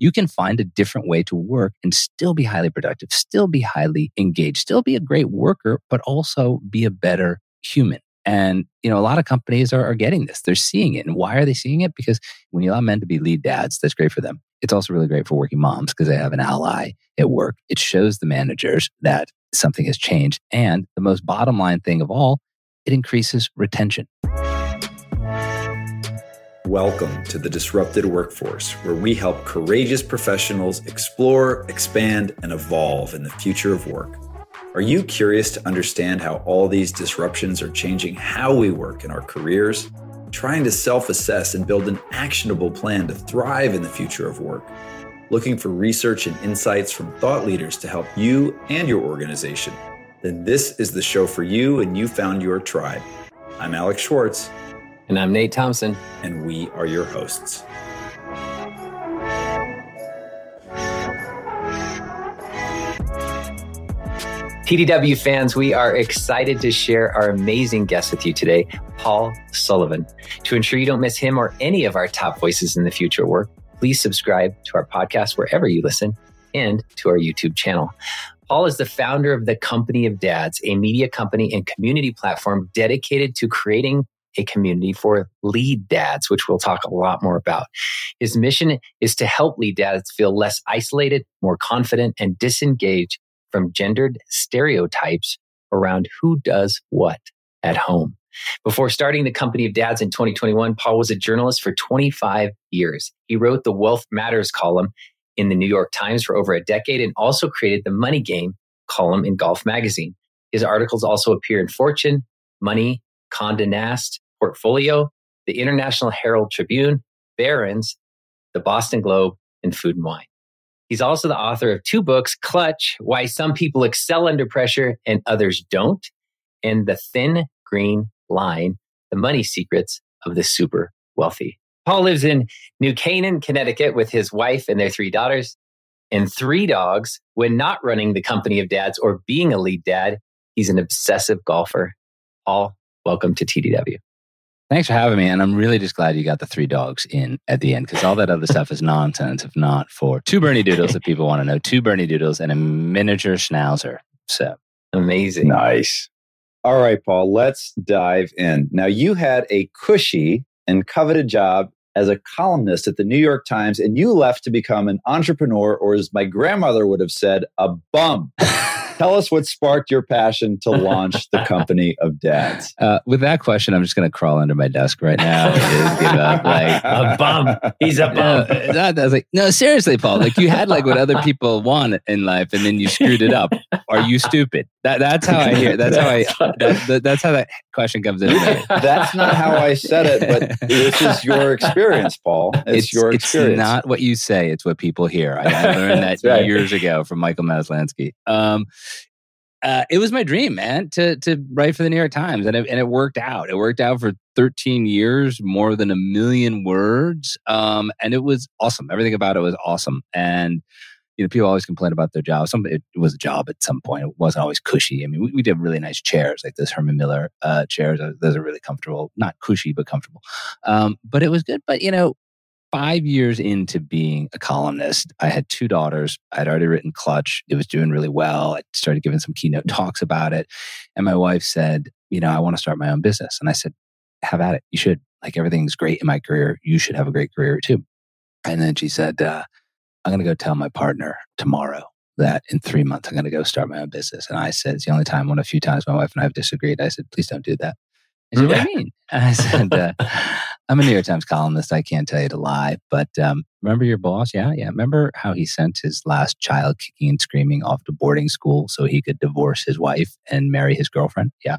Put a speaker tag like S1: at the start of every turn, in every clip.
S1: you can find a different way to work and still be highly productive, still be highly engaged, still be a great worker, but also be a better human. And, you know, a lot of companies are, are getting this. They're seeing it. And why are they seeing it? Because when you allow men to be lead dads, that's great for them. It's also really great for working moms because they have an ally at work. It shows the managers that something has changed. And the most bottom line thing of all, it increases retention.
S2: Welcome to the Disrupted Workforce, where we help courageous professionals explore, expand, and evolve in the future of work. Are you curious to understand how all these disruptions are changing how we work in our careers? Trying to self assess and build an actionable plan to thrive in the future of work? Looking for research and insights from thought leaders to help you and your organization? Then this is the show for you, and you found your tribe. I'm Alex Schwartz.
S3: And I'm Nate Thompson.
S2: And we are your hosts.
S3: TDW fans, we are excited to share our amazing guest with you today, Paul Sullivan. To ensure you don't miss him or any of our top voices in the future work, please subscribe to our podcast wherever you listen and to our YouTube channel. Paul is the founder of the Company of Dads, a media company and community platform dedicated to creating a community for lead dads, which we'll talk a lot more about. His mission is to help lead dads feel less isolated, more confident, and disengaged from gendered stereotypes around who does what at home. Before starting the Company of Dads in 2021, Paul was a journalist for 25 years. He wrote the Wealth Matters column in the New York Times for over a decade and also created the Money Game column in Golf Magazine. His articles also appear in Fortune, Money, Condé Nast, Portfolio, the International Herald Tribune, Barron's, the Boston Globe, and Food and Wine. He's also the author of two books, Clutch, Why Some People Excel Under Pressure and Others Don't, and The Thin Green Line, The Money Secrets of the Super Wealthy. Paul lives in New Canaan, Connecticut with his wife and their three daughters and three dogs. When not running the company of dads or being a lead dad, he's an obsessive golfer. Paul, welcome to TDW.
S1: Thanks for having me. And I'm really just glad you got the three dogs in at the end because all that other stuff is nonsense if not for two Bernedoodles that people want to know, two Bernedoodles and a miniature Schnauzer. So
S3: amazing.
S2: Nice. All right, Paul, let's dive in. Now, you had a cushy and coveted job as a columnist at the New York Times, and you left to become an entrepreneur, or as my grandmother would have said, a bum. Tell us what sparked your passion to launch the company of dads.
S1: Uh, with that question, I'm just going to crawl under my desk right now. give up. Like
S3: a bum. He's a bum. No,
S1: I was like, no, seriously, Paul. Like you had like what other people want in life, and then you screwed it up. Are you stupid? That that's how I hear. That's how I. That, that, that's how that question comes in.
S2: that's not how I said it, but this is your experience, Paul. It's, it's your experience.
S1: It's not what you say. It's what people hear. I, I learned that right. years ago from Michael Maslansky. Um, uh, it was my dream, man, to to write for the New York Times, and it, and it worked out. It worked out for 13 years, more than a million words, um, and it was awesome. Everything about it was awesome. And you know, people always complain about their job. Some it was a job at some point. It wasn't always cushy. I mean, we, we did really nice chairs, like those Herman Miller uh, chairs. Those are really comfortable, not cushy, but comfortable. Um, but it was good. But you know, five years into being a columnist, I had two daughters. I'd already written Clutch. It was doing really well. I started giving some keynote talks about it. And my wife said, You know, I want to start my own business. And I said, Have at it. You should. Like everything's great in my career. You should have a great career too. And then she said, uh, I'm going to go tell my partner tomorrow that in three months I'm going to go start my own business. And I said, It's the only time, one a few times my wife and I have disagreed. I said, Please don't do that. He said, What do you mean? And I said, uh, I'm a New York Times columnist. I can't tell you to lie. But um, remember your boss? Yeah, yeah. Remember how he sent his last child kicking and screaming off to boarding school so he could divorce his wife and marry his girlfriend? Yeah.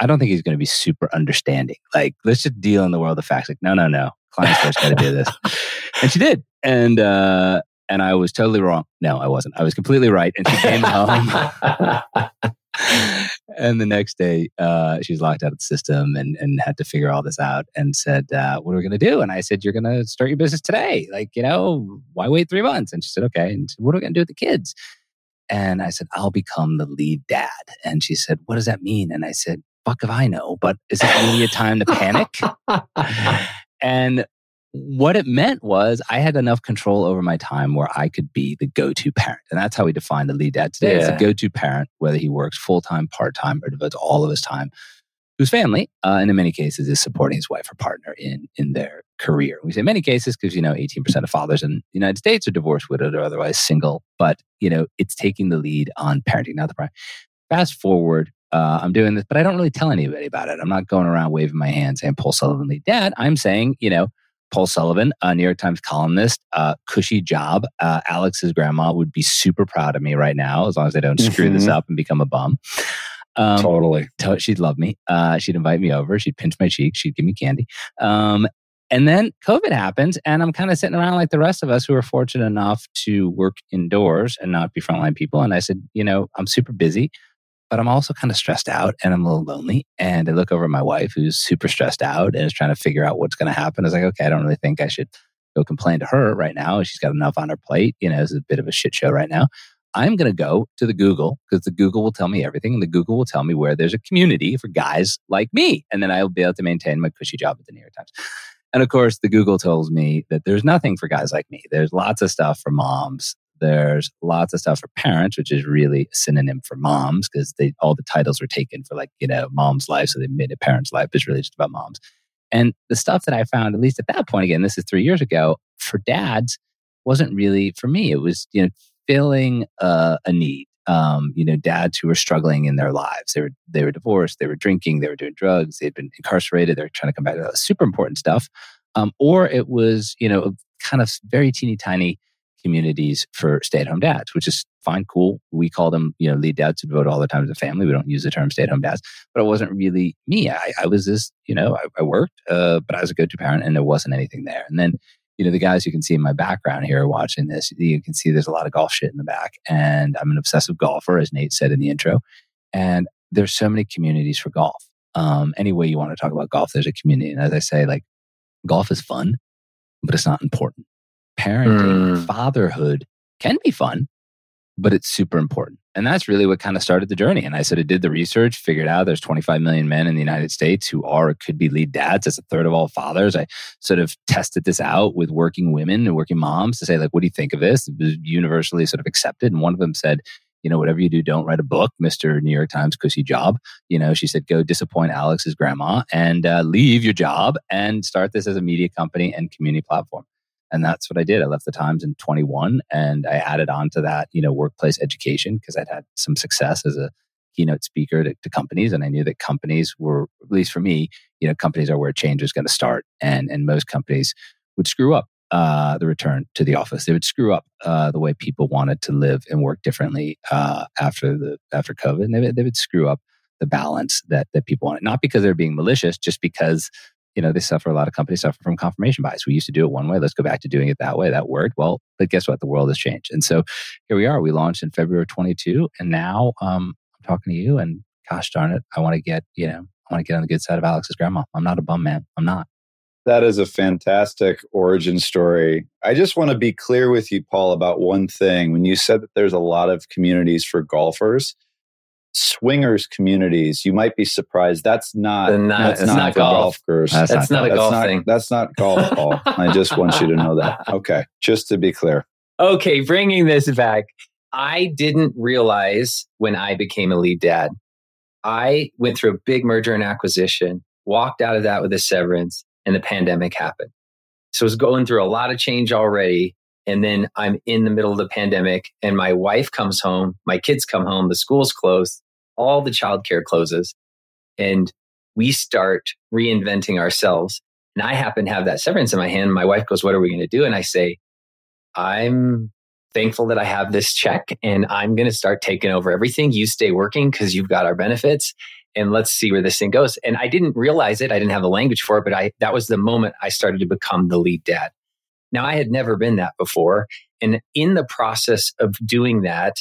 S1: I don't think he's going to be super understanding. Like, let's just deal in the world of facts. Like, no, no, no. Clients first got to do this. and she did. And, uh, and I was totally wrong. No, I wasn't. I was completely right. And she came home. and the next day, uh, she was locked out of the system and, and had to figure all this out and said, uh, What are we going to do? And I said, You're going to start your business today. Like, you know, why wait three months? And she said, Okay. And said, What are we going to do with the kids? And I said, I'll become the lead dad. And she said, What does that mean? And I said, Fuck if I know, but is it really a time to panic? and what it meant was I had enough control over my time where I could be the go to parent. And that's how we define the lead dad today. Yeah. It's a go to parent, whether he works full time, part time, or devotes all of his time whose family, uh, and in many cases, is supporting his wife or partner in in their career. We say many cases because you know 18% of fathers in the United States are divorced, widowed, or otherwise single. But you know it's taking the lead on parenting. Now the problem. fast forward, uh, I'm doing this, but I don't really tell anybody about it. I'm not going around waving my hands saying Paul Sullivan lead dad. I'm saying you know Paul Sullivan, a New York Times columnist, uh, cushy job. Uh, Alex's grandma would be super proud of me right now, as long as I don't screw mm-hmm. this up and become a bum.
S2: Um, totally.
S1: she'd love me. Uh, she'd invite me over. She'd pinch my cheek. She'd give me candy. Um, and then COVID happens, and I'm kind of sitting around like the rest of us who are fortunate enough to work indoors and not be frontline people. And I said, you know, I'm super busy, but I'm also kind of stressed out and I'm a little lonely. And I look over at my wife who's super stressed out and is trying to figure out what's going to happen. I was like, okay, I don't really think I should go complain to her right now. She's got enough on her plate. You know, it's a bit of a shit show right now. I'm going to go to the Google because the Google will tell me everything and the Google will tell me where there's a community for guys like me. And then I'll be able to maintain my cushy job at the New York Times. And of course, the Google tells me that there's nothing for guys like me. There's lots of stuff for moms. There's lots of stuff for parents, which is really a synonym for moms because all the titles were taken for like, you know, mom's life. So they made it parent's life. It's really just about moms. And the stuff that I found, at least at that point, again, this is three years ago, for dads wasn't really for me. It was, you know, filling uh, a need. Um, you know, dads who were struggling in their lives. They were they were divorced, they were drinking, they were doing drugs, they'd been incarcerated. They're trying to come back to super important stuff. Um, or it was you know kind of very teeny tiny communities for stay at home dads, which is fine, cool. We call them you know lead dads who devote all their time to the family. We don't use the term stay at home dads, but it wasn't really me. I, I was this you know I, I worked, uh, but I was a go to parent, and there wasn't anything there. And then you know, the guys you can see in my background here watching this, you can see there's a lot of golf shit in the back. And I'm an obsessive golfer, as Nate said in the intro. And there's so many communities for golf. Um, any way you want to talk about golf, there's a community. And as I say, like golf is fun, but it's not important. Parenting, mm. fatherhood can be fun, but it's super important. And that's really what kind of started the journey. And I sort of did the research, figured out there's 25 million men in the United States who are or could be lead dads. That's a third of all fathers. I sort of tested this out with working women and working moms to say, like, what do you think of this? It was universally sort of accepted. And one of them said, you know, whatever you do, don't write a book, Mr. New York Times cushy job. You know, she said, go disappoint Alex's grandma and uh, leave your job and start this as a media company and community platform. And that's what I did. I left the Times in 21 and I added on to that, you know, workplace education because I'd had some success as a keynote speaker to, to, companies. And I knew that companies were, at least for me, you know, companies are where change is going to start. And, and most companies would screw up uh, the return to the office. They would screw up uh, the way people wanted to live and work differently uh, after the after COVID. And they, they would screw up the balance that that people wanted, not because they're being malicious, just because you know, they suffer a lot of companies suffer from confirmation bias. We used to do it one way. Let's go back to doing it that way. That worked. Well, but guess what? The world has changed. And so here we are. We launched in February 22. And now um, I'm talking to you and gosh darn it, I want to get, you know, I want to get on the good side of Alex's grandma. I'm not a bum man. I'm not.
S2: That is a fantastic origin story. I just want to be clear with you, Paul, about one thing. When you said that there's a lot of communities for golfers, swingers communities, you might be surprised. That's not,
S3: not
S2: that's
S3: not, not golf.
S2: golfers.
S3: That's, that's not, not, a golf
S2: not,
S3: thing.
S2: That's not golf, ball. I just want you to know that. Okay, just to be clear.
S3: Okay, bringing this back, I didn't realize when I became a lead dad. I went through a big merger and acquisition, walked out of that with a severance, and the pandemic happened. So I was going through a lot of change already. And then I'm in the middle of the pandemic and my wife comes home, my kids come home, the school's closed, all the childcare closes, and we start reinventing ourselves. And I happen to have that severance in my hand. My wife goes, What are we going to do? And I say, I'm thankful that I have this check and I'm going to start taking over everything. You stay working because you've got our benefits and let's see where this thing goes. And I didn't realize it. I didn't have the language for it, but I, that was the moment I started to become the lead dad. Now, I had never been that before. And in the process of doing that,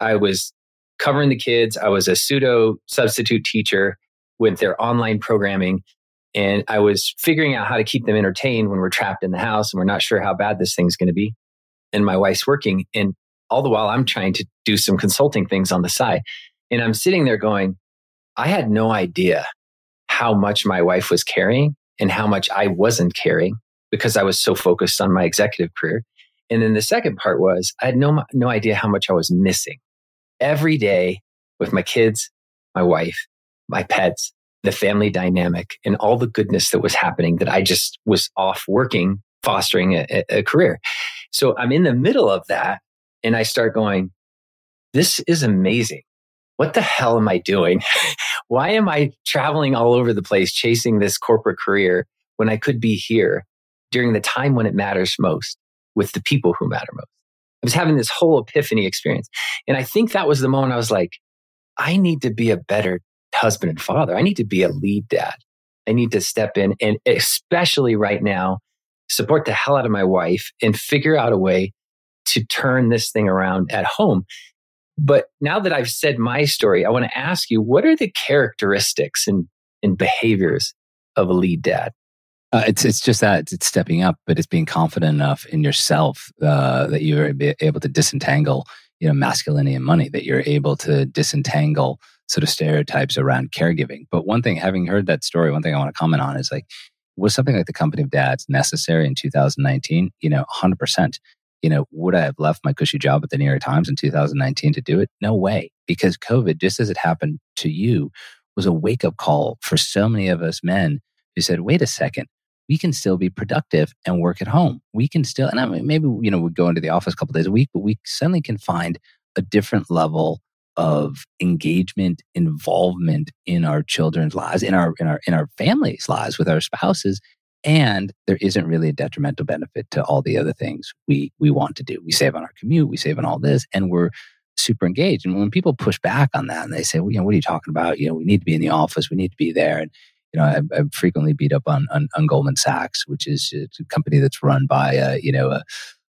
S3: I was covering the kids. I was a pseudo substitute teacher with their online programming. And I was figuring out how to keep them entertained when we're trapped in the house and we're not sure how bad this thing's going to be. And my wife's working. And all the while, I'm trying to do some consulting things on the side. And I'm sitting there going, I had no idea how much my wife was carrying and how much I wasn't carrying because I was so focused on my executive career. And then the second part was I had no, no idea how much I was missing every day with my kids, my wife, my pets, the family dynamic, and all the goodness that was happening that I just was off working, fostering a, a career. So I'm in the middle of that and I start going, this is amazing. What the hell am I doing? Why am I traveling all over the place chasing this corporate career when I could be here during the time when it matters most with the people who matter most? I was having this whole epiphany experience. And I think that was the moment I was like, I need to be a better husband and father. I need to be a lead dad. I need to step in and especially right now, support the hell out of my wife and figure out a way to turn this thing around at home. But now that I've said my story, I want to ask you what are the characteristics and, and behaviors of a lead dad?
S1: Uh, it's it's just that it's stepping up, but it's being confident enough in yourself uh, that you're able to disentangle, you know, masculinity and money. That you're able to disentangle sort of stereotypes around caregiving. But one thing, having heard that story, one thing I want to comment on is like, was something like the company of dads necessary in 2019? You know, 100 percent you know, would I have left my cushy job at the New York Times in 2019 to do it? No way. Because COVID, just as it happened to you, was a wake up call for so many of us men who said, wait a second, we can still be productive and work at home. We can still, and I mean, maybe, you know, we go into the office a couple days a week, but we suddenly can find a different level of engagement, involvement in our children's lives, in our, in our, in our families' lives with our spouses and there isn't really a detrimental benefit to all the other things we we want to do. We save on our commute we save on all this and we're super engaged. And when people push back on that and they say well you know what are you talking about? You know we need to be in the office we need to be there and you know i i frequently beat up on, on, on goldman sachs which is a company that's run by a you know a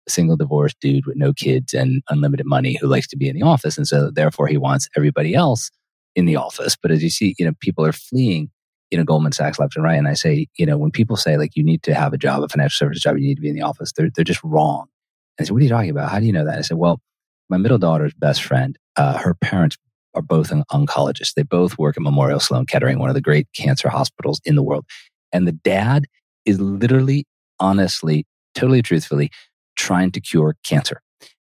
S1: single divorced dude with no kids and unlimited money who likes to be in the office and so therefore he wants everybody else in the office but as you see you know people are fleeing you know, Goldman Sachs left and right. And I say, you know, when people say like you need to have a job, a financial services job, you need to be in the office, they're, they're just wrong. And I said, what are you talking about? How do you know that? I said, well, my middle daughter's best friend, uh, her parents are both oncologists. They both work at Memorial Sloan Kettering, one of the great cancer hospitals in the world. And the dad is literally, honestly, totally truthfully trying to cure cancer.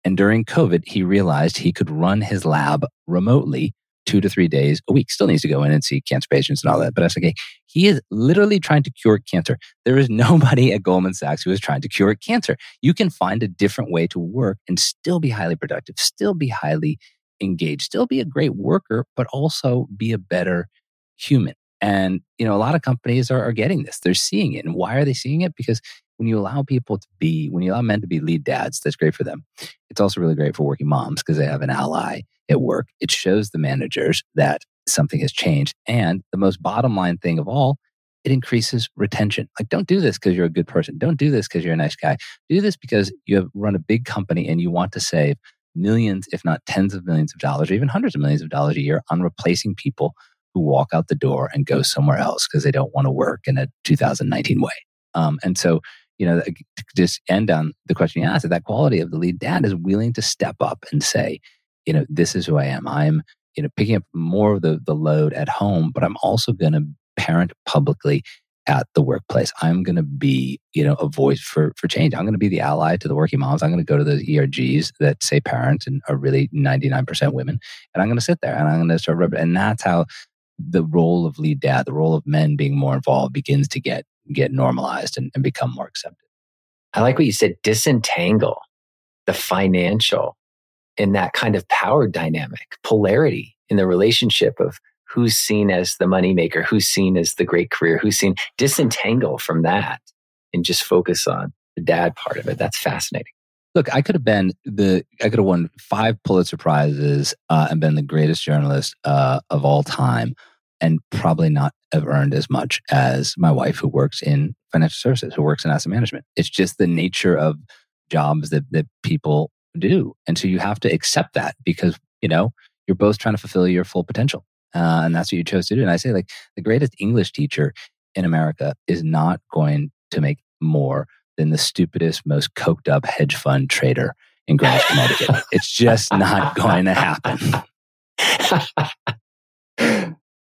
S1: And during COVID, he realized he could run his lab remotely two to three days a week. Still needs to go in and see cancer patients and all that. But I okay, he is literally trying to cure cancer. There is nobody at Goldman Sachs who is trying to cure cancer. You can find a different way to work and still be highly productive, still be highly engaged, still be a great worker, but also be a better human. And, you know, a lot of companies are, are getting this. They're seeing it. And why are they seeing it? Because when you allow people to be, when you allow men to be lead dads, that's great for them. It's also really great for working moms because they have an ally at work. It shows the managers that something has changed. And the most bottom line thing of all, it increases retention. Like, don't do this because you're a good person. Don't do this because you're a nice guy. Do this because you have run a big company and you want to save millions, if not tens of millions of dollars, or even hundreds of millions of dollars a year on replacing people who walk out the door and go somewhere else because they don't want to work in a 2019 way. Um, and so you know, just end on the question you asked, that quality of the lead dad is willing to step up and say, you know, this is who I am. I'm, you know, picking up more of the, the load at home, but I'm also going to parent publicly at the workplace. I'm going to be, you know, a voice for, for change. I'm going to be the ally to the working moms. I'm going to go to those ERGs that say parents and are really 99% women. And I'm going to sit there and I'm going to start rubbing. And that's how the role of lead dad, the role of men being more involved begins to get get normalized and, and become more accepted.
S3: I like what you said, disentangle the financial in that kind of power dynamic, polarity in the relationship of who's seen as the moneymaker, who's seen as the great career, who's seen disentangle from that and just focus on the dad part of it. That's fascinating.
S1: Look, I could have been the I could have won five Pulitzer prizes uh, and been the greatest journalist uh, of all time and probably not have earned as much as my wife who works in financial services, who works in asset management. It's just the nature of jobs that, that people do. And so you have to accept that because, you know, you're both trying to fulfill your full potential. Uh, and that's what you chose to do. And I say, like, the greatest English teacher in America is not going to make more than the stupidest, most coked up hedge fund trader in Greenwich, Connecticut. it's just not going to happen.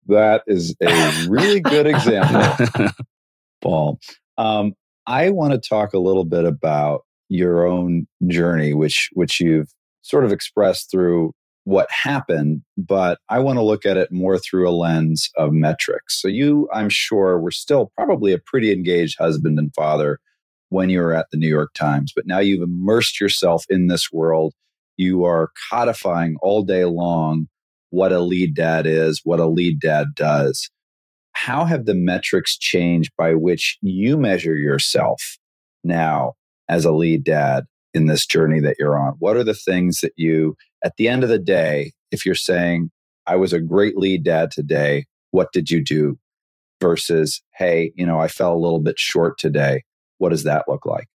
S2: That is a really good example, Paul. Um, I want to talk a little bit about your own journey, which which you've sort of expressed through what happened, but I want to look at it more through a lens of metrics. So you, I'm sure, were still probably a pretty engaged husband and father when you were at the New York Times, but now you've immersed yourself in this world. You are codifying all day long what a lead dad is, what a lead dad does. How have the metrics changed by which you measure yourself now as a lead dad in this journey that you're on? What are the things that you, at the end of the day, if you're saying, I was a great lead dad today, what did you do? Versus, hey, you know, I fell a little bit short today. What does that look like?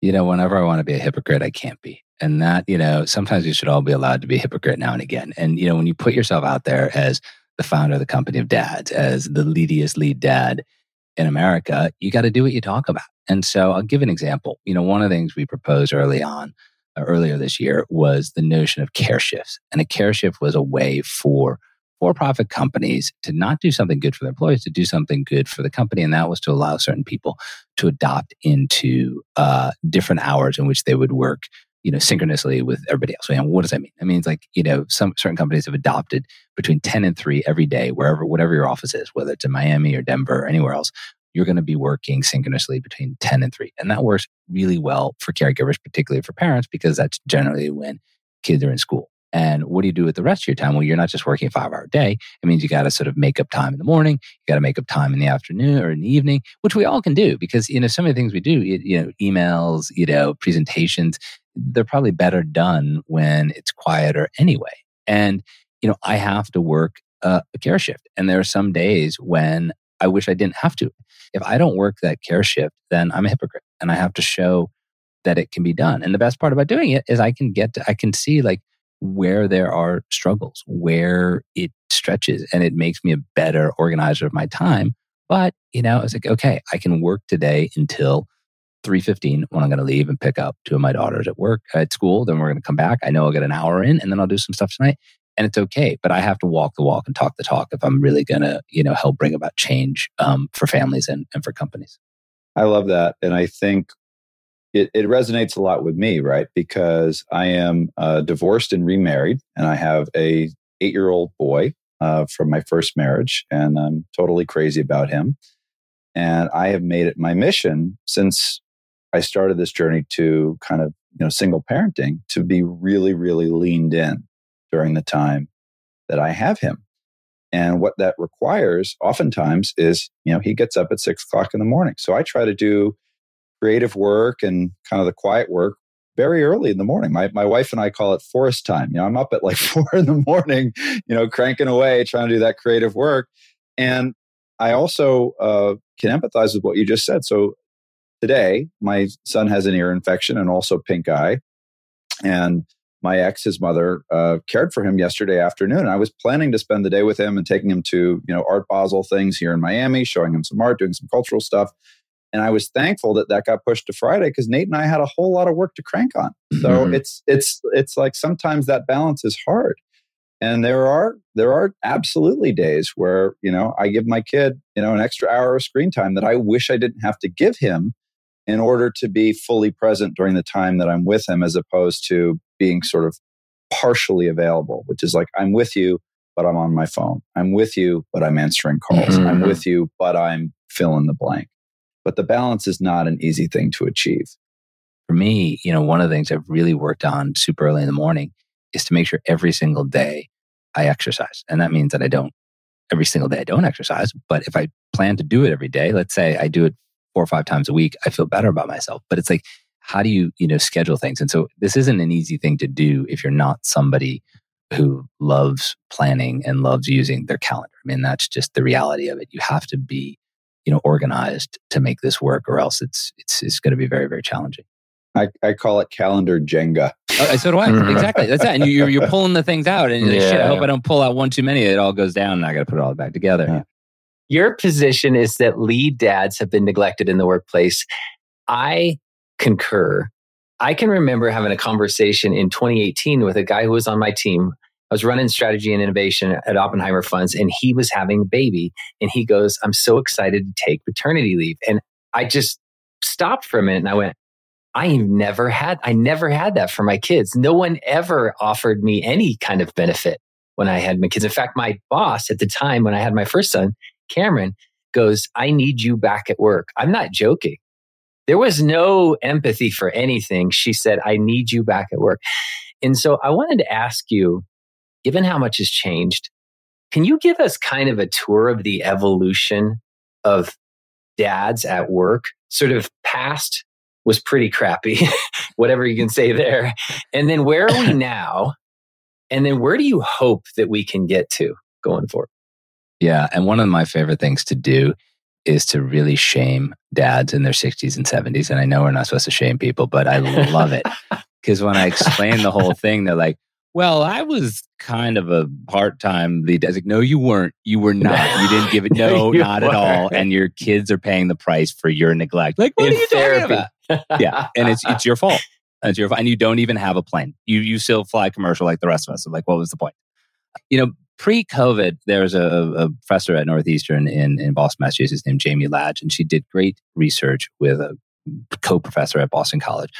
S1: You know, whenever I want to be a hypocrite, I can't be. And that, you know, sometimes we should all be allowed to be a hypocrite now and again. And, you know, when you put yourself out there as the founder of the company of dads, as the leadiest lead dad in America, you got to do what you talk about. And so I'll give an example. You know, one of the things we proposed early on, earlier this year, was the notion of care shifts. And a care shift was a way for for profit companies to not do something good for their employees, to do something good for the company. And that was to allow certain people to adopt into uh, different hours in which they would work you know, synchronously with everybody else. what does that mean? It means like, you know, some certain companies have adopted between 10 and 3 every day, wherever, whatever your office is, whether it's in Miami or Denver or anywhere else, you're going to be working synchronously between 10 and 3. And that works really well for caregivers, particularly for parents, because that's generally when kids are in school. And what do you do with the rest of your time? Well, you're not just working a five hour day. It means you got to sort of make up time in the morning. You got to make up time in the afternoon or in the evening, which we all can do because, you know, some of the things we do, you know, emails, you know, presentations, they're probably better done when it's quieter anyway. And, you know, I have to work a, a care shift. And there are some days when I wish I didn't have to. If I don't work that care shift, then I'm a hypocrite and I have to show that it can be done. And the best part about doing it is I can get to, I can see like where there are struggles, where it stretches, and it makes me a better organizer of my time. But, you know, it's like, okay, I can work today until 3.15 when i'm going to leave and pick up two of my daughters at work at school then we're going to come back i know i'll get an hour in and then i'll do some stuff tonight and it's okay but i have to walk the walk and talk the talk if i'm really going to you know help bring about change um, for families and, and for companies.
S2: I love that and i think it, it resonates a lot with me right? Because i am uh, divorced and remarried and i have a eight year old boy uh, from my first marriage and i'm totally crazy about him. And I have made it my mission since I started this journey to kind of, you know, single parenting to be really, really leaned in during the time that I have him. And what that requires oftentimes is, you know, he gets up at six o'clock in the morning. So I try to do creative work and kind of the quiet work very early in the morning. My, my wife and I call it forest time. You know, I'm up at like four in the morning, you know, cranking away, trying to do that creative work. And I also uh, can empathize with what you just said. So today, my son has an ear infection and also pink eye. And my ex, his mother, uh, cared for him yesterday afternoon. I was planning to spend the day with him and taking him to, you know, Art Basel things here in Miami, showing him some art, doing some cultural stuff. And I was thankful that that got pushed to Friday because Nate and I had a whole lot of work to crank on. So mm-hmm. it's it's it's like sometimes that balance is hard. And there are there are absolutely days where you know I give my kid you know an extra hour of screen time that I wish I didn't have to give him in order to be fully present during the time that I'm with him, as opposed to being sort of partially available, which is like, I'm with you, but I'm on my phone. I'm with you, but I'm answering calls. Mm-hmm. I'm with you, but I'm fill in the blank. But the balance is not an easy thing to achieve.
S1: For me, you know, one of the things I've really worked on super early in the morning is to make sure every single day I exercise. And that means that I don't every single day I don't exercise, but if I plan to do it every day, let's say I do it four or five times a week, I feel better about myself. But it's like, how do you, you know, schedule things? And so this isn't an easy thing to do if you're not somebody who loves planning and loves using their calendar. I mean, that's just the reality of it. You have to be, you know, organized to make this work, or else it's it's it's going to be very very challenging.
S2: I, I call it calendar Jenga.
S1: Oh, so do I. exactly. That's that. And you, are you're pulling the things out, and yeah. like, shit. I hope I don't pull out one too many. It all goes down, and I got to put it all back together. Yeah.
S3: Your position is that lead dads have been neglected in the workplace. I concur. I can remember having a conversation in 2018 with a guy who was on my team. I was running strategy and innovation at Oppenheimer Funds, and he was having a baby. And he goes, I'm so excited to take paternity leave. And I just stopped for a minute and I went, I never had, I never had that for my kids. No one ever offered me any kind of benefit when I had my kids. In fact, my boss at the time when I had my first son, Cameron, goes, I need you back at work. I'm not joking. There was no empathy for anything. She said, I need you back at work. And so I wanted to ask you, given how much has changed, can you give us kind of a tour of the evolution of dads at work? Sort of past was pretty crappy, whatever you can say there. And then where are we now? And then where do you hope that we can get to going forward?
S1: Yeah. And one of my favorite things to do is to really shame dads in their 60s and 70s. And I know we're not supposed to shame people, but I love it. Because when I explain the whole thing, they're like, well, I was kind of a part time lead. I was like, no, you weren't. You were not. You didn't give it. No, not were. at all. And your kids are paying the price for your neglect. Like, what in are you therapy. talking about? yeah. And it's, it's your fault. It's your fault. And you don't even have a plane. You, you still fly commercial like the rest of us. So like, what was the point? You know, pre COVID, there was a, a, professor at Northeastern in, in Boston, Massachusetts named Jamie Ladge, and she did great research with a co professor at Boston College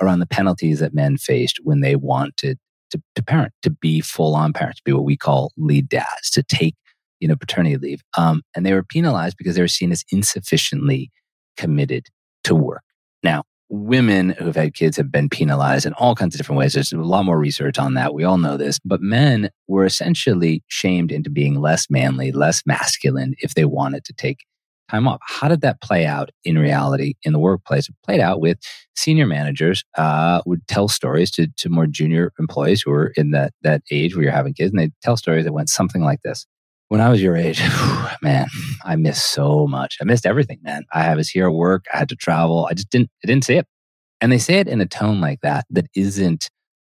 S1: around the penalties that men faced when they wanted to, to parent, to be full on parents, to be what we call lead dads, to take you know paternity leave. Um, and they were penalized because they were seen as insufficiently committed to work. Now, women who've had kids have been penalized in all kinds of different ways. There's a lot more research on that. We all know this. But men were essentially shamed into being less manly, less masculine if they wanted to take time off. How did that play out in reality in the workplace? It played out with senior managers uh, would tell stories to, to more junior employees who were in that, that age where you're having kids, and they'd tell stories that went something like this when I was your age, man, I missed so much. I missed everything, man. I was here at work. I had to travel. I just didn't, I didn't say it. And they say it in a tone like that, that isn't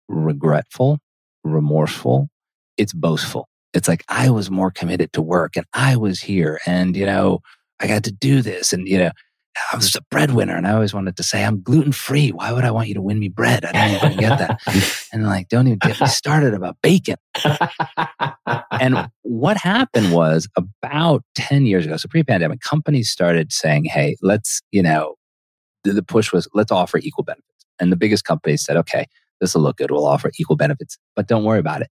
S1: regretful, remorseful. It's boastful. It's like, I was more committed to work and I was here and, you know, I got to do this. And, you know, I was a breadwinner and I always wanted to say, I'm gluten free. Why would I want you to win me bread? I don't even get that. and like, don't even get me started about bacon. and what happened was about 10 years ago, so pre pandemic, companies started saying, hey, let's, you know, the, the push was let's offer equal benefits. And the biggest companies said, okay, this will look good. We'll offer equal benefits, but don't worry about it.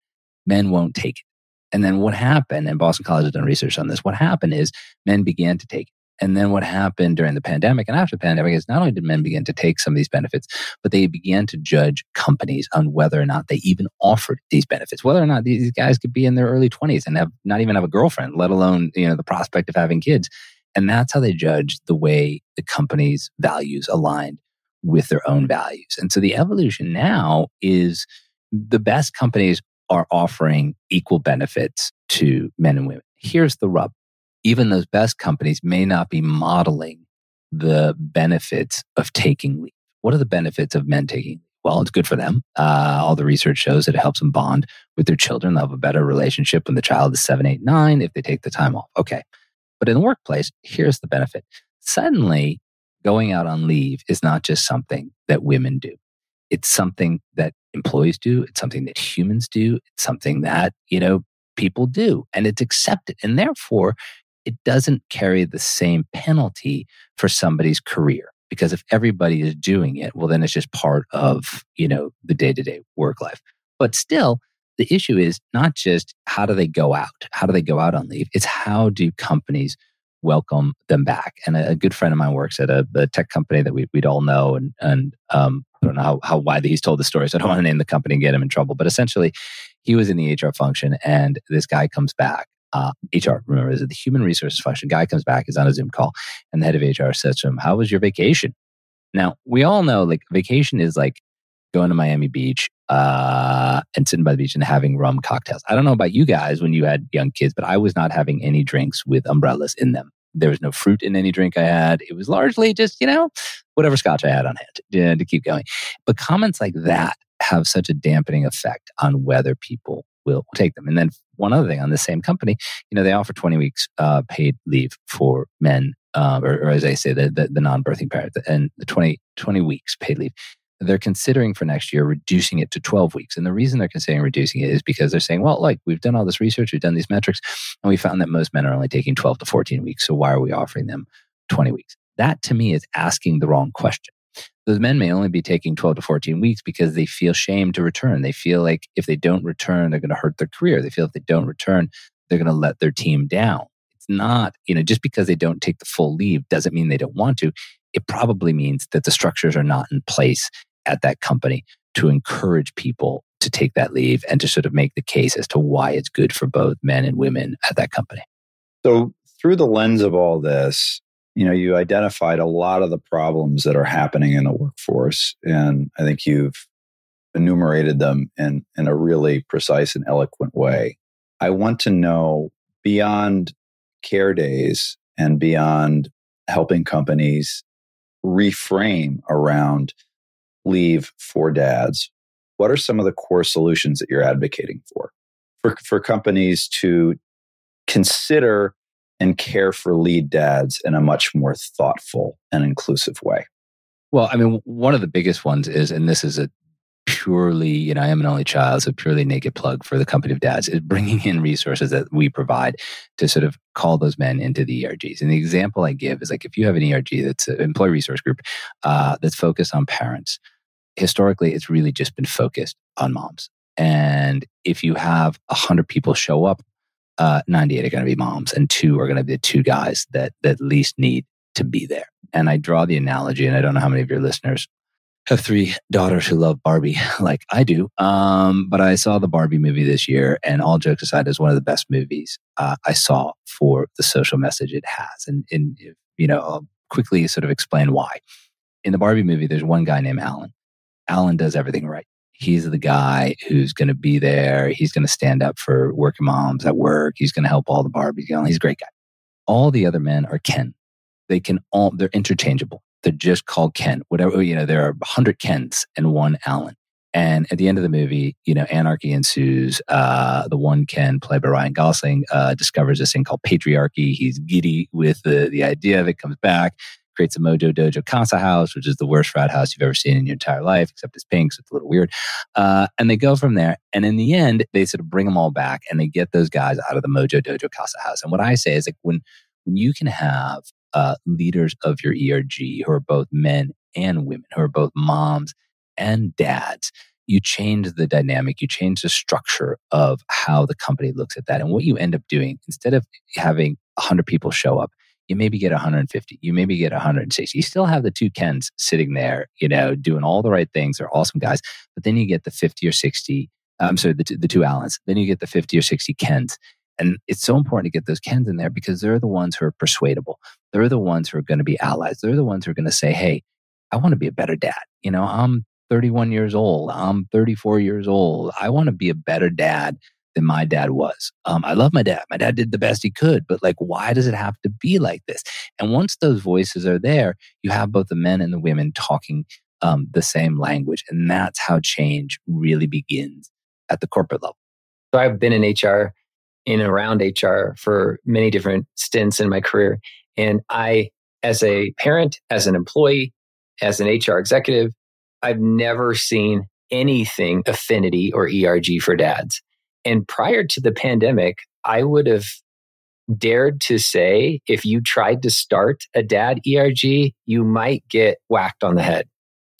S1: Men won't take it. And then what happened, and Boston College has done research on this, what happened is men began to take it. And then what happened during the pandemic and after the pandemic is not only did men begin to take some of these benefits, but they began to judge companies on whether or not they even offered these benefits, whether or not these guys could be in their early 20s and have not even have a girlfriend, let alone, you know, the prospect of having kids. And that's how they judged the way the company's values aligned with their own values. And so the evolution now is the best companies are offering equal benefits to men and women. Here's the rub even those best companies may not be modeling the benefits of taking leave. What are the benefits of men taking well, it's good for them. Uh, all the research shows that it helps them bond with their children. They'll have a better relationship when the child is seven, eight, nine if they take the time off. Okay. But in the workplace, here's the benefit. Suddenly, going out on leave is not just something that women do. It's something that employees do. It's something that humans do. It's something that, you know, people do and it's accepted. And therefore, it doesn't carry the same penalty for somebody's career because if everybody is doing it well then it's just part of you know the day-to-day work life. But still the issue is not just how do they go out? How do they go out on leave? It's how do companies welcome them back? And a, a good friend of mine works at a, a tech company that we, would all know and and um, i don't know how, how widely he's told the story so i don't want to name the company and get him in trouble but essentially he was in the hr function and this guy comes back uh, HR, remember, is it the human resources function? Guy comes back, is on a Zoom call, and the head of HR says to him, How was your vacation? Now, we all know like vacation is like going to Miami Beach uh, and sitting by the beach and having rum cocktails. I don't know about you guys when you had young kids, but I was not having any drinks with umbrellas in them. There was no fruit in any drink I had. It was largely just, you know, whatever scotch I had on hand to, to keep going. But comments like that have such a dampening effect on whether people will take them. And then one other thing on the same company, you know, they offer 20 weeks uh, paid leave for men, uh, or, or, as I say, the, the, the non-birthing parent, and the 20, 20 weeks paid leave. They're considering for next year reducing it to 12 weeks. And the reason they're considering reducing it is because they're saying, well, like we've done all this research, we've done these metrics, and we found that most men are only taking 12 to 14 weeks. So why are we offering them 20 weeks? That to me is asking the wrong question. Those men may only be taking 12 to 14 weeks because they feel shame to return. They feel like if they don't return, they're going to hurt their career. They feel if they don't return, they're going to let their team down. It's not, you know, just because they don't take the full leave doesn't mean they don't want to. It probably means that the structures are not in place at that company to encourage people to take that leave and to sort of make the case as to why it's good for both men and women at that company.
S2: So, through the lens of all this, you know, you identified a lot of the problems that are happening in the workforce, and I think you've enumerated them in in a really precise and eloquent way. I want to know beyond care days and beyond helping companies reframe around leave for dads what are some of the core solutions that you're advocating for for, for companies to consider and care for lead dads in a much more thoughtful and inclusive way
S1: well i mean one of the biggest ones is and this is a purely you know i am an only child so purely naked plug for the company of dads is bringing in resources that we provide to sort of call those men into the ergs and the example i give is like if you have an erg that's an employee resource group uh, that's focused on parents historically it's really just been focused on moms. And if you have 100 people show up, uh, 98 are going to be moms and two are going to be the two guys that, that least need to be there. And I draw the analogy, and I don't know how many of your listeners have three daughters who love Barbie like I do. Um, but I saw the Barbie movie this year, and all jokes aside, is one of the best movies uh, I saw for the social message it has. And, and you know, I'll quickly sort of explain why. In the Barbie movie, there's one guy named Allan, Allan does everything right. He's the guy who's going to be there. He's going to stand up for working moms at work. He's going to help all the Barbies. You know, he's a great guy. All the other men are Ken. They can all, they're interchangeable. They're just called Ken. Whatever, you know, there are 100 Kens and one Allan. And at the end of the movie, you know, anarchy ensues. Uh, the one Ken, played by Ryan Gosling, uh, discovers this thing called patriarchy. He's giddy with the, the idea of it, comes back, creates a Mojo Dojo Casa house, which is the worst frat house you've ever seen in your entire life, except it's pink, so it's a little weird. Uh, and they go from there. And in the end, they sort of bring them all back and they get those guys out of the Mojo Dojo Casa house. And what I say is like when, when you can have uh, leaders of your ERG who are both men and women, who are both moms and dads, you change the dynamic, you change the structure of how the company looks at that. And what you end up doing, instead of having 100 people show up, you maybe get 150, you maybe get 160. You still have the two Kens sitting there, you know, doing all the right things. They're awesome guys. But then you get the 50 or 60, I'm sorry, the, the two Allans. Then you get the 50 or 60 Kens. And it's so important to get those Kens in there because they're the ones who are persuadable. They're the ones who are going to be allies. They're the ones who are going to say, hey, I want to be a better dad. You know, I'm 31 years old. I'm 34 years old. I want to be a better dad than my dad was. Um, I love my dad. My dad did the best he could, but like, why does it have to be like this? And once those voices are there, you have both the men and the women talking um, the same language. And that's how change really begins at the corporate level.
S3: So I've been in HR, in and around HR for many different stints in my career. And I, as a parent, as an employee, as an HR executive, I've never seen anything affinity or ERG for dads. And prior to the pandemic, I would have dared to say if you tried to start a dad ERG, you might get whacked on the head.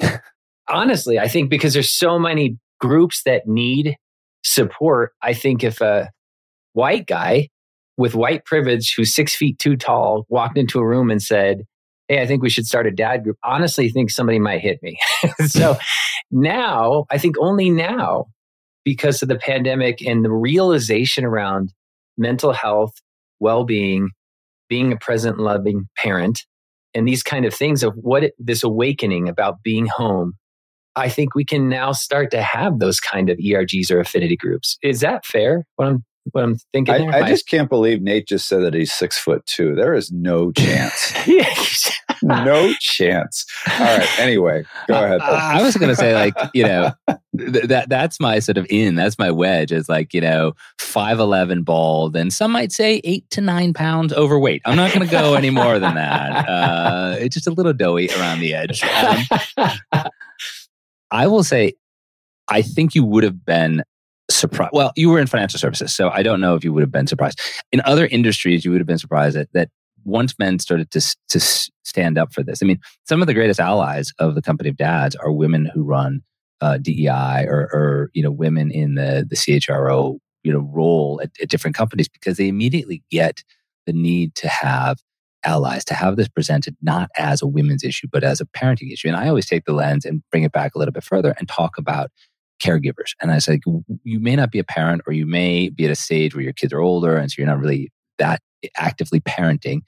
S3: Honestly, I think because there's so many groups that need support, I think if a white guy with white privilege who's six feet too tall walked into a room and said, Hey, I think we should start a dad group. Honestly, think somebody might hit me. so now, I think only now because of the pandemic and the realization around mental health, well being, being a present, loving parent, and these kind of things of what it, this awakening about being home. I think we can now start to have those kind of ERGs or affinity groups. Is that fair? What I'm what I'm thinking.
S2: I, I, just can't believe Nate just said that he's six foot two. There is no chance. no chance. All right. Anyway, go uh, ahead.
S1: I was going to say, like, you know, th- that that's my sort of in. That's my wedge. Is like, you know, five eleven bald, and some might say eight to nine pounds overweight. I'm not going to go any more than that. Uh, it's just a little doughy around the edge. Um, I will say, I think you would have been surprised. Well, you were in financial services, so I don't know if you would have been surprised. In other industries, you would have been surprised that, that once men started to to stand up for this, I mean, some of the greatest allies of the company of dads are women who run uh, DEI or, or you know women in the the CHRO you know role at, at different companies because they immediately get the need to have allies to have this presented not as a women's issue but as a parenting issue. And i always take the lens and bring it back a little bit further and talk about caregivers. And i say you may not be a parent or you may be at a stage where your kids are older and so you're not really that actively parenting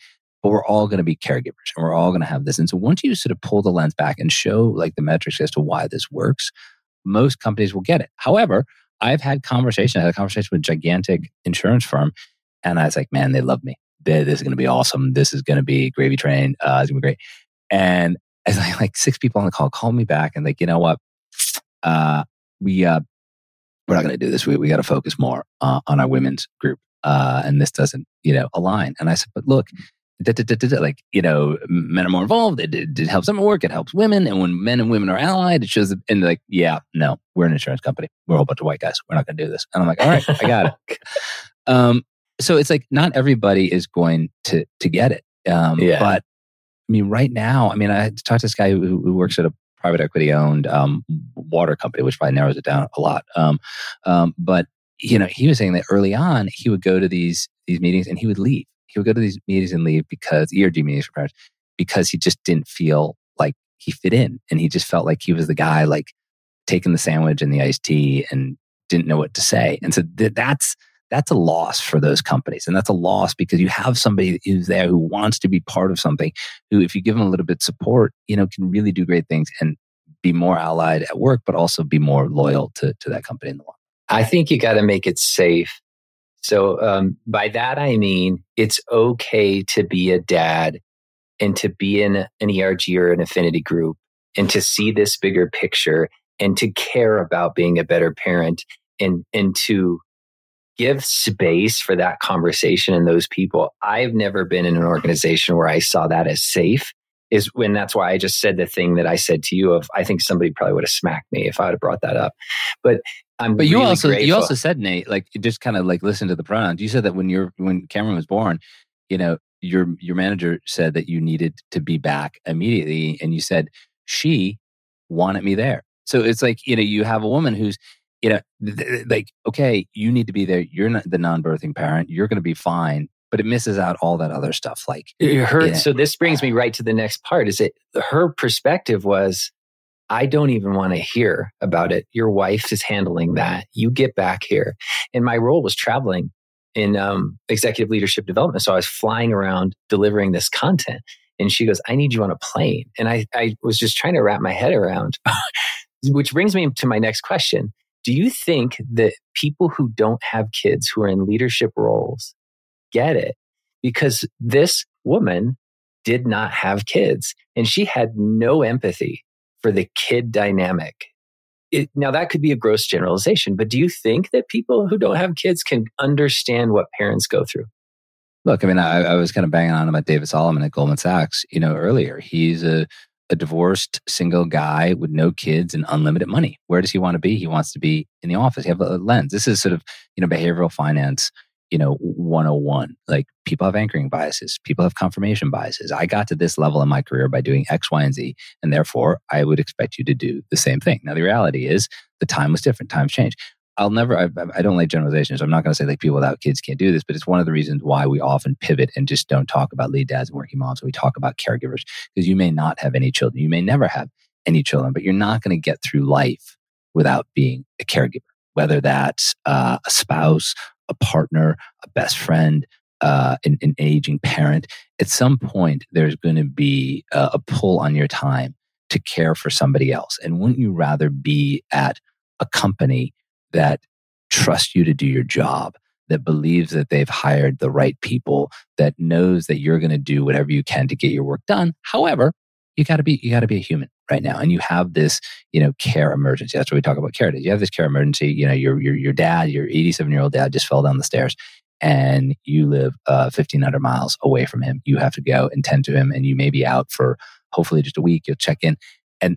S1: but we're all going to be caregivers and we're all going to have this and so once you sort of pull the lens back and show like the metrics as to why this works most companies will get it however i've had conversation i had a conversation with a gigantic insurance firm and i was like man they love me this is going to be awesome. This is going to be gravy train. Uh, it's going to be great. And as I like six people on the call call me back and like, you know what? Uh, we, uh, we're not going to do this. We, we got to focus more uh, on our women's group. Uh, and this doesn't, you know, align. And I said, but look, da, da, da, like, you know, men are more involved. It, it, it, helps them at work. It helps women. And when men and women are allied, it shows, and like, yeah, no, we're an insurance company. We're a whole bunch of white guys. We're not going to do this. And I'm like, all right, I got it. Um, so it's like not everybody is going to to get it. Um, yeah. But I mean, right now, I mean, I talked to this guy who, who works at a private equity owned um, water company, which probably narrows it down a lot. Um, um, but you know, he was saying that early on, he would go to these these meetings and he would leave. He would go to these meetings and leave because ERG meetings for parents because he just didn't feel like he fit in, and he just felt like he was the guy like taking the sandwich and the iced tea and didn't know what to say. And so th- that's that's a loss for those companies. And that's a loss because you have somebody who's there who wants to be part of something, who, if you give them a little bit of support, you know, can really do great things and be more allied at work, but also be more loyal to, to that company in the long
S3: I think you got to make it safe. So um, by that, I mean, it's okay to be a dad and to be in an ERG or an affinity group and to see this bigger picture and to care about being a better parent and, and to give space for that conversation and those people. I've never been in an organization where I saw that as safe. Is when that's why I just said the thing that I said to you of I think somebody probably would have smacked me if I have brought that up. But I'm
S1: But you
S3: really
S1: also
S3: grateful.
S1: you also said Nate like just kind of like listen to the pronouns. You said that when you're when Cameron was born, you know, your your manager said that you needed to be back immediately and you said she wanted me there. So it's like, you know, you have a woman who's you know, th- like, okay, you need to be there. You're not the non-birthing parent. You're going to be fine, but it misses out all that other stuff. Like
S3: her. You know, so this brings me right to the next part. Is it her perspective was, I don't even want to hear about it. Your wife is handling that. You get back here, and my role was traveling in um, executive leadership development. So I was flying around delivering this content. And she goes, I need you on a plane. And I, I was just trying to wrap my head around, which brings me to my next question do you think that people who don't have kids who are in leadership roles get it? Because this woman did not have kids and she had no empathy for the kid dynamic. It, now, that could be a gross generalization, but do you think that people who don't have kids can understand what parents go through?
S1: Look, I mean, I, I was kind of banging on about David Solomon at Goldman Sachs, you know, earlier. He's a a divorced single guy with no kids and unlimited money. Where does he want to be? He wants to be in the office. You have a lens. This is sort of, you know, behavioral finance, you know, 101. Like people have anchoring biases, people have confirmation biases. I got to this level in my career by doing X, Y, and Z. And therefore, I would expect you to do the same thing. Now, the reality is the time was different, times change. I'll never, I, I don't like generalizations. I'm not going to say like people without kids can't do this, but it's one of the reasons why we often pivot and just don't talk about lead dads and working moms. We talk about caregivers because you may not have any children. You may never have any children, but you're not going to get through life without being a caregiver, whether that's uh, a spouse, a partner, a best friend, uh, an, an, aging parent. At some point, there's going to be a, a pull on your time to care for somebody else. And wouldn't you rather be at a company that trusts you to do your job, that believes that they've hired the right people, that knows that you're going to do whatever you can to get your work done. However, you got to be you got to be a human right now, and you have this you know care emergency. That's what we talk about care. You have this care emergency. You know your your your dad, your 87 year old dad, just fell down the stairs, and you live uh, 1,500 miles away from him. You have to go and tend to him, and you may be out for hopefully just a week. You'll check in, and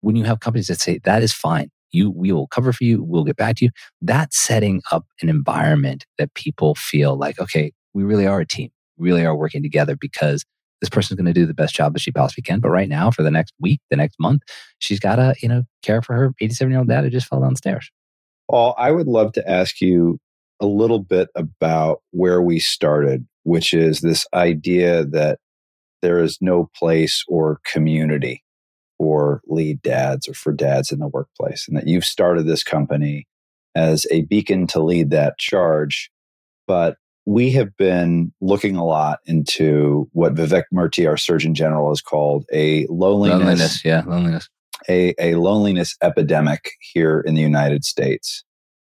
S1: when you have companies that say that is fine, you we will cover for you we'll get back to you that's setting up an environment that people feel like okay we really are a team really are working together because this person's going to do the best job that she possibly can. But right now, for the next week, the next month, she's got to, you know, care for her 87 year old dad who just fell downstairs.
S2: Paul, I would love to ask you a little bit about where we started, which is this idea that there is no place or community for lead dads or for dads in the workplace, and that you've started this company as a beacon to lead that charge. But we have been looking a lot into what Vivek Murthy, our Surgeon General, has called a loneliness,
S1: loneliness yeah, loneliness,
S2: a, a loneliness epidemic here in the United States.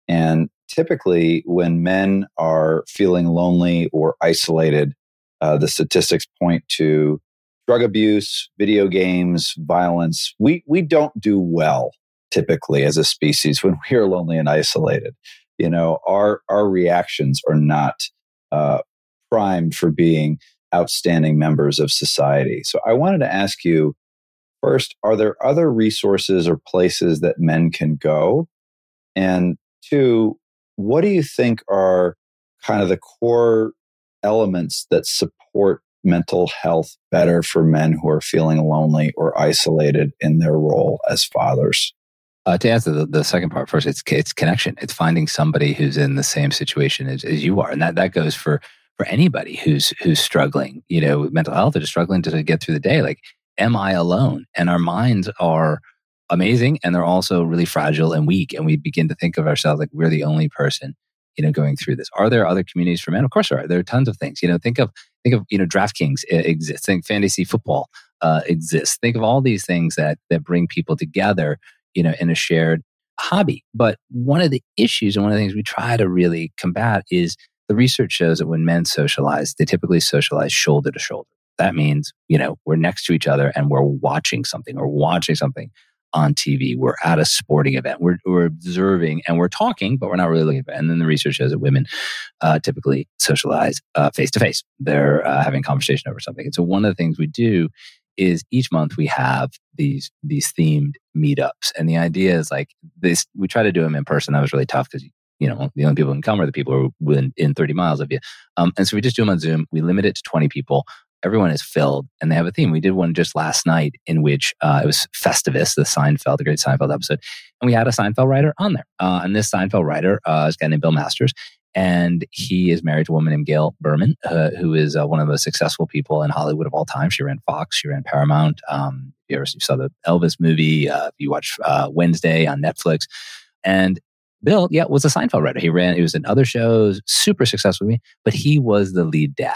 S2: And typically, when men are feeling lonely or isolated, uh, the statistics point to drug abuse, video games, violence. We we don't do well typically as a species when we are lonely and isolated. You know, our our reactions are not uh, primed for being outstanding members of society. So I wanted to ask you first: Are there other resources or places that men can go? And two, what do you think are kind of the core elements that support mental health better for men who are feeling lonely or isolated in their role as fathers?
S1: Uh, to answer the, the second part first, it's it's connection. It's finding somebody who's in the same situation as, as you are, and that that goes for for anybody who's who's struggling, you know, with mental health or just struggling to get through the day. Like, am I alone? And our minds are amazing, and they're also really fragile and weak. And we begin to think of ourselves like we're the only person you know, going through this. Are there other communities for men? Of course there are. There are tons of things. You know, think of think of you know DraftKings exists. Think fantasy football uh, exists. Think of all these things that that bring people together. You know, in a shared hobby. But one of the issues and one of the things we try to really combat is the research shows that when men socialize, they typically socialize shoulder to shoulder. That means, you know, we're next to each other and we're watching something or watching something on TV. We're at a sporting event. We're, we're observing and we're talking, but we're not really looking at it. And then the research shows that women uh, typically socialize face to face. They're uh, having conversation over something. And so one of the things we do is each month we have these these themed meetups, and the idea is like this. We try to do them in person. That was really tough because you know the only people who can come are the people who are within in 30 miles of you. Um, and so we just do them on Zoom. We limit it to 20 people everyone is filled and they have a theme. We did one just last night in which uh, it was Festivus, the Seinfeld, the great Seinfeld episode. And we had a Seinfeld writer on there. Uh, and this Seinfeld writer uh, is a guy named Bill Masters. And he is married to a woman named Gail Berman, uh, who is uh, one of the most successful people in Hollywood of all time. She ran Fox, she ran Paramount. Um, you ever saw the Elvis movie, uh, you watch uh, Wednesday on Netflix. And Bill, yeah, was a Seinfeld writer. He ran, he was in other shows, super successful me, but he was the lead dad.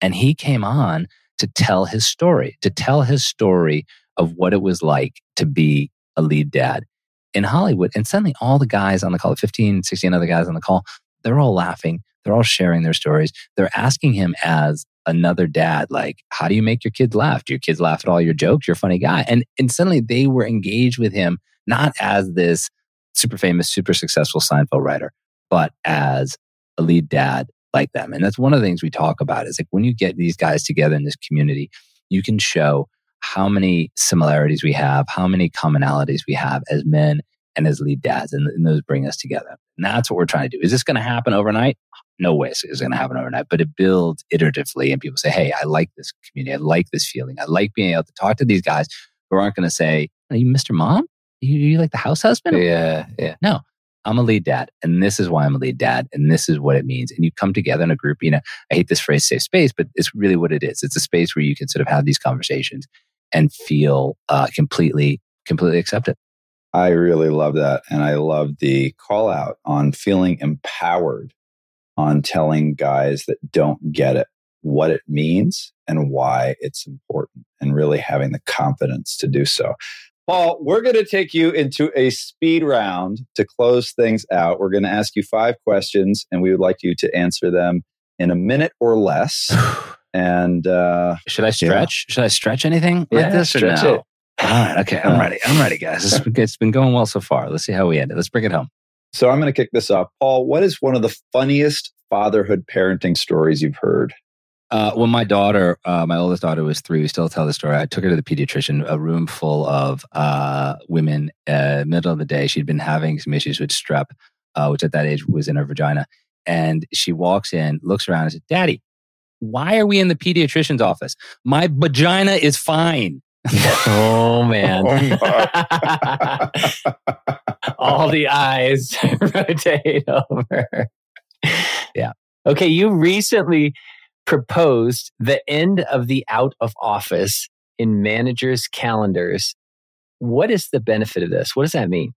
S1: And he came on to tell his story, to tell his story of what it was like to be a lead dad in Hollywood. And suddenly all the guys on the call, 15, 16 other guys on the call, they're all laughing. They're all sharing their stories. They're asking him as another dad, like, how do you make your kids laugh? Do your kids laugh at all your jokes? You're a funny guy. And, and suddenly they were engaged with him, not as this super famous, super successful Seinfeld writer, but as a lead dad like them. And that's one of the things we talk about is like when you get these guys together in this community, you can show how many similarities we have, how many commonalities we have as men and as lead dads, and, and those bring us together. And that's what we're trying to do. Is this going to happen overnight? No way it's going to happen overnight, but it builds iteratively. And people say, hey, I like this community. I like this feeling. I like being able to talk to these guys who aren't going to say, are you Mr. Mom? You, you like the house husband?
S3: Yeah, yeah.
S1: No, I'm a lead dad, and this is why I'm a lead dad, and this is what it means. And you come together in a group. You know, I hate this phrase "safe space," but it's really what it is. It's a space where you can sort of have these conversations and feel uh, completely, completely accepted.
S2: I really love that, and I love the call out on feeling empowered, on telling guys that don't get it what it means and why it's important, and really having the confidence to do so. Paul, we're going to take you into a speed round to close things out. We're going to ask you five questions, and we would like you to answer them in a minute or less. and uh,
S1: should I stretch? Yeah. Should I stretch anything yeah, like this?
S2: Stretch no? it.
S1: All right. Okay. I'm ready. I'm ready, guys. It's been, it's been going well so far. Let's see how we end it. Let's bring it home.
S2: So I'm going to kick this off. Paul, what is one of the funniest fatherhood parenting stories you've heard?
S1: Uh, when my daughter, uh, my oldest daughter was three, we still tell the story. I took her to the pediatrician, a room full of uh, women, uh, middle of the day. She'd been having some issues with strep, uh, which at that age was in her vagina. And she walks in, looks around and says, Daddy, Why are we in the pediatrician's office? My vagina is fine.
S3: oh man. All the eyes rotate over.
S1: Yeah.
S3: Okay, you recently proposed the end of the out of office in managers' calendars. What is the benefit of this? What does that mean?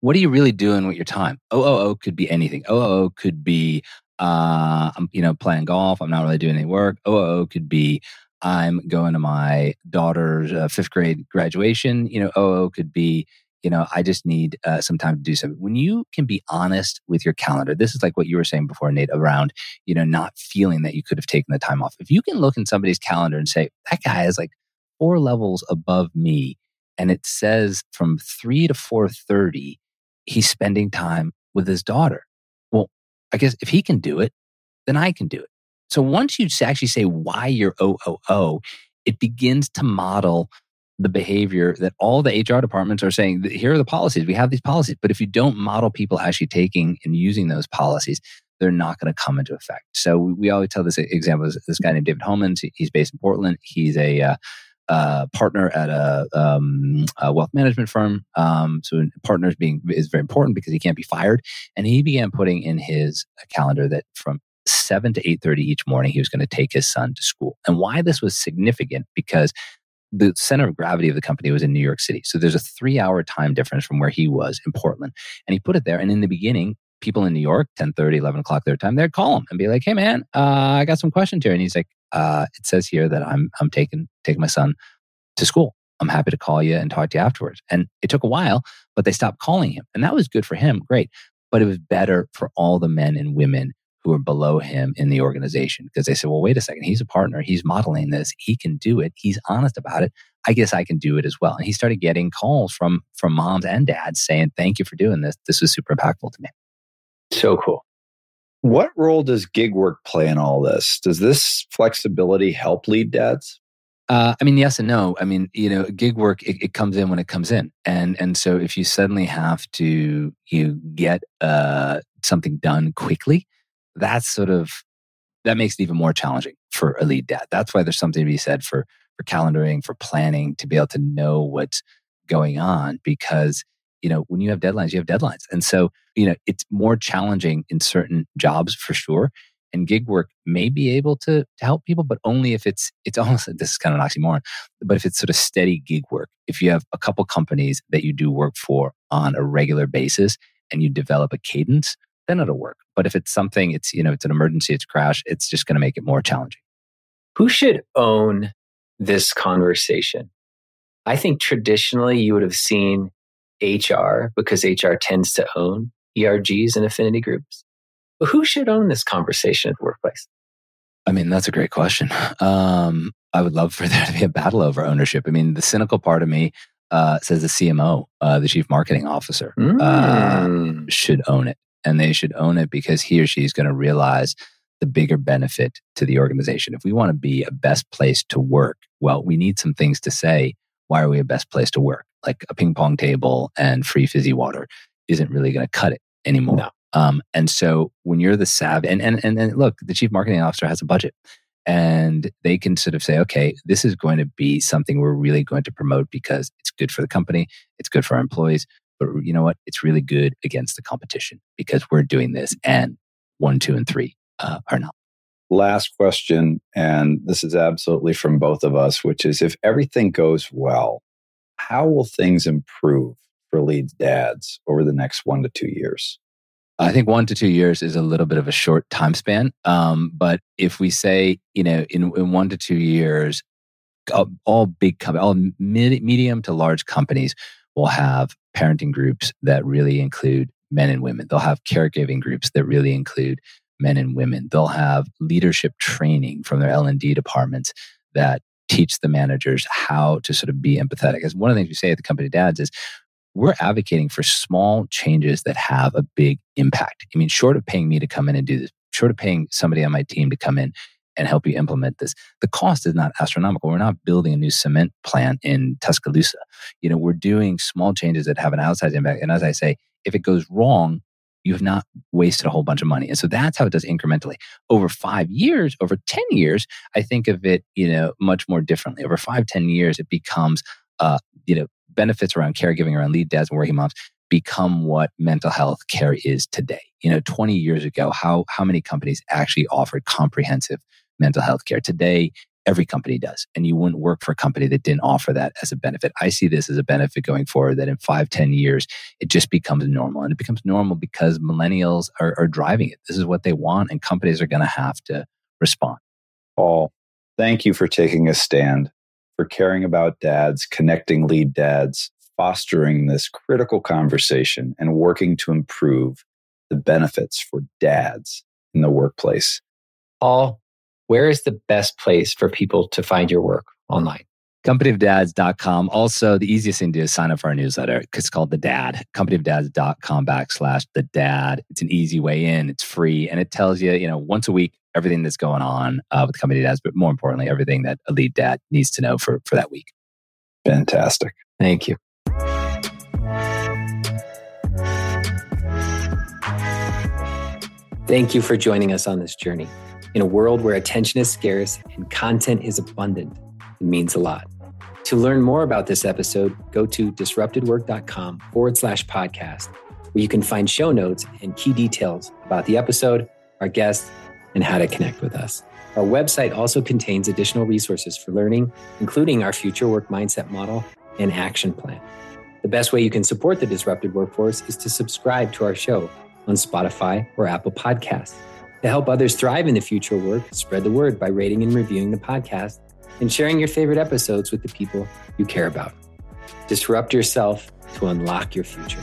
S1: What are you really doing with your time? OOO could be anything. OOO could be, uh, I'm, you know, playing golf. I'm not really doing any work. OOO could be, I'm going to my daughter's uh, fifth grade graduation. You know, OOO could be, you know, I just need uh, some time to do something. When you can be honest with your calendar, this is like what you were saying before, Nate, around, you know, not feeling that you could have taken the time off. If you can look in somebody's calendar and say, that guy is like four levels above me, and it says from three to 4.30, he's spending time with his daughter. Well, I guess if he can do it, then I can do it. So once you actually say why you're OOO, it begins to model the behavior that all the HR departments are saying, here are the policies. We have these policies. But if you don't model people actually taking and using those policies, they're not going to come into effect. So we, always tell this example. This guy named David Homans. He's based in Portland. He's a uh, uh, partner at a, um, a, wealth management firm. Um, so partners being is very important because he can't be fired. And he began putting in his calendar that from seven to eight thirty each morning he was going to take his son to school. And why this was significant because the center of gravity of the company was in New York City. So there's a three hour time difference from where he was in Portland. And he put it there. And in the beginning, people in New York, 10 30, 11 o'clock their time, they'd call him and be like, hey, man, uh, I got some questions here. And he's like, uh, it says here that I'm, I'm taking, taking my son to school. I'm happy to call you and talk to you afterwards. And it took a while, but they stopped calling him. And that was good for him. Great. But it was better for all the men and women who are below him in the organization because they said, well, wait a second. He's a partner. He's modeling this. He can do it. He's honest about it. I guess I can do it as well. And he started getting calls from from moms and dads saying, thank you for doing this. This was super impactful to me.
S3: So cool.
S2: What role does gig work play in all this? Does this flexibility help lead dads?
S1: Uh, I mean, yes and no. I mean, you know, gig work it, it, comes in when it comes in, and and so if you suddenly have to you get uh, something done quickly, that's sort of that makes it even more challenging for a lead dad. That's why there's something to be said for for calendaring, for planning, to be able to know what's going on because you know when you have deadlines, you have deadlines, and so you know it's more challenging in certain jobs for sure and gig work may be able to, to help people, but only if it's it's almost this is kind of an oxymoron, but if it's sort of steady gig work. If you have a couple companies that you do work for on a regular basis and you develop a cadence, then it'll work. But if it's something, it's you know, it's an emergency, it's a crash, it's just going to make it more challenging.
S3: Who should own this conversation? I think traditionally you would have seen HR because HR tends to own ERGs and affinity groups But who should own this conversation at the workplace?
S1: I mean, that's a great question. Um, I would love for there to be a battle over ownership. I mean, the cynical part of me uh, says the CMO, uh, the chief marketing officer, mm. uh, should own it. And they should own it because he or she is going to realize the bigger benefit to the organization. If we want to be a best place to work, well, we need some things to say. Why are we a best place to work? Like a ping pong table and free fizzy water isn't really going to cut it anymore. No. Um, and so when you're the savvy, and, and, and, and look, the chief marketing officer has a budget and they can sort of say, okay, this is going to be something we're really going to promote because it's good for the company, it's good for our employees, but you know what? It's really good against the competition because we're doing this and one, two, and three uh, are not.
S2: Last question, and this is absolutely from both of us, which is if everything goes well, how will things improve for lead dads over the next one to two years?
S1: I think one to two years is a little bit of a short time span. Um, but if we say, you know, in, in one to two years, all, big companies, all mid, medium to large companies will have parenting groups that really include men and women. They'll have caregiving groups that really include men and women. They'll have leadership training from their L and D departments that teach the managers how to sort of be empathetic. As one of the things we say at the company dads is we're advocating for small changes that have a big impact. I mean, short of paying me to come in and do this, short of paying somebody on my team to come in and help you implement this, the cost is not astronomical. We're not building a new cement plant in Tuscaloosa. You know, we're doing small changes that have an outsized impact. And as I say, if it goes wrong, you have not wasted a whole bunch of money. And so that's how it does incrementally. Over five years, over 10 years, I think of it, you know, much more differently. Over five, 10 years, it becomes, uh, you know, benefits around caregiving, around lead dads and working moms become what mental health care is today. You know, 20 years ago, how, how many companies actually offered comprehensive mental health care? Today, every company does. And you wouldn't work for a company that didn't offer that as a benefit. I see this as a benefit going forward that in five, ten years, it just becomes normal. And it becomes normal because millennials are, are driving it. This is what they want, and companies are going to have to respond.
S2: Paul, thank you for taking a stand, for caring about dads, connecting lead dads, fostering this critical conversation, and working to improve the benefits for dads in the workplace.
S3: Paul, where is the best place for people to find your work online?
S1: companyofdads.com. Also, the easiest thing to do is sign up for our newsletter. It's called The Dad, companyofdads.com backslash The Dad. It's an easy way in. It's free. And it tells you, you know, once a week, everything that's going on uh, with the company dads, but more importantly, everything that a lead dad needs to know for, for that week.
S2: Fantastic.
S3: Thank you. Thank you for joining us on this journey. In a world where attention is scarce and content is abundant, it means a lot. To learn more about this episode, go to disruptedwork.com forward slash podcast, where you can find show notes and key details about the episode, our guests, and how to connect with us. Our website also contains additional resources for learning, including our future work mindset model and action plan. The best way you can support the disrupted workforce is to subscribe to our show on Spotify or Apple Podcasts. To help others thrive in the future work, spread the word by rating and reviewing the podcast and sharing your favorite episodes with the people you care about. Disrupt yourself to unlock your future.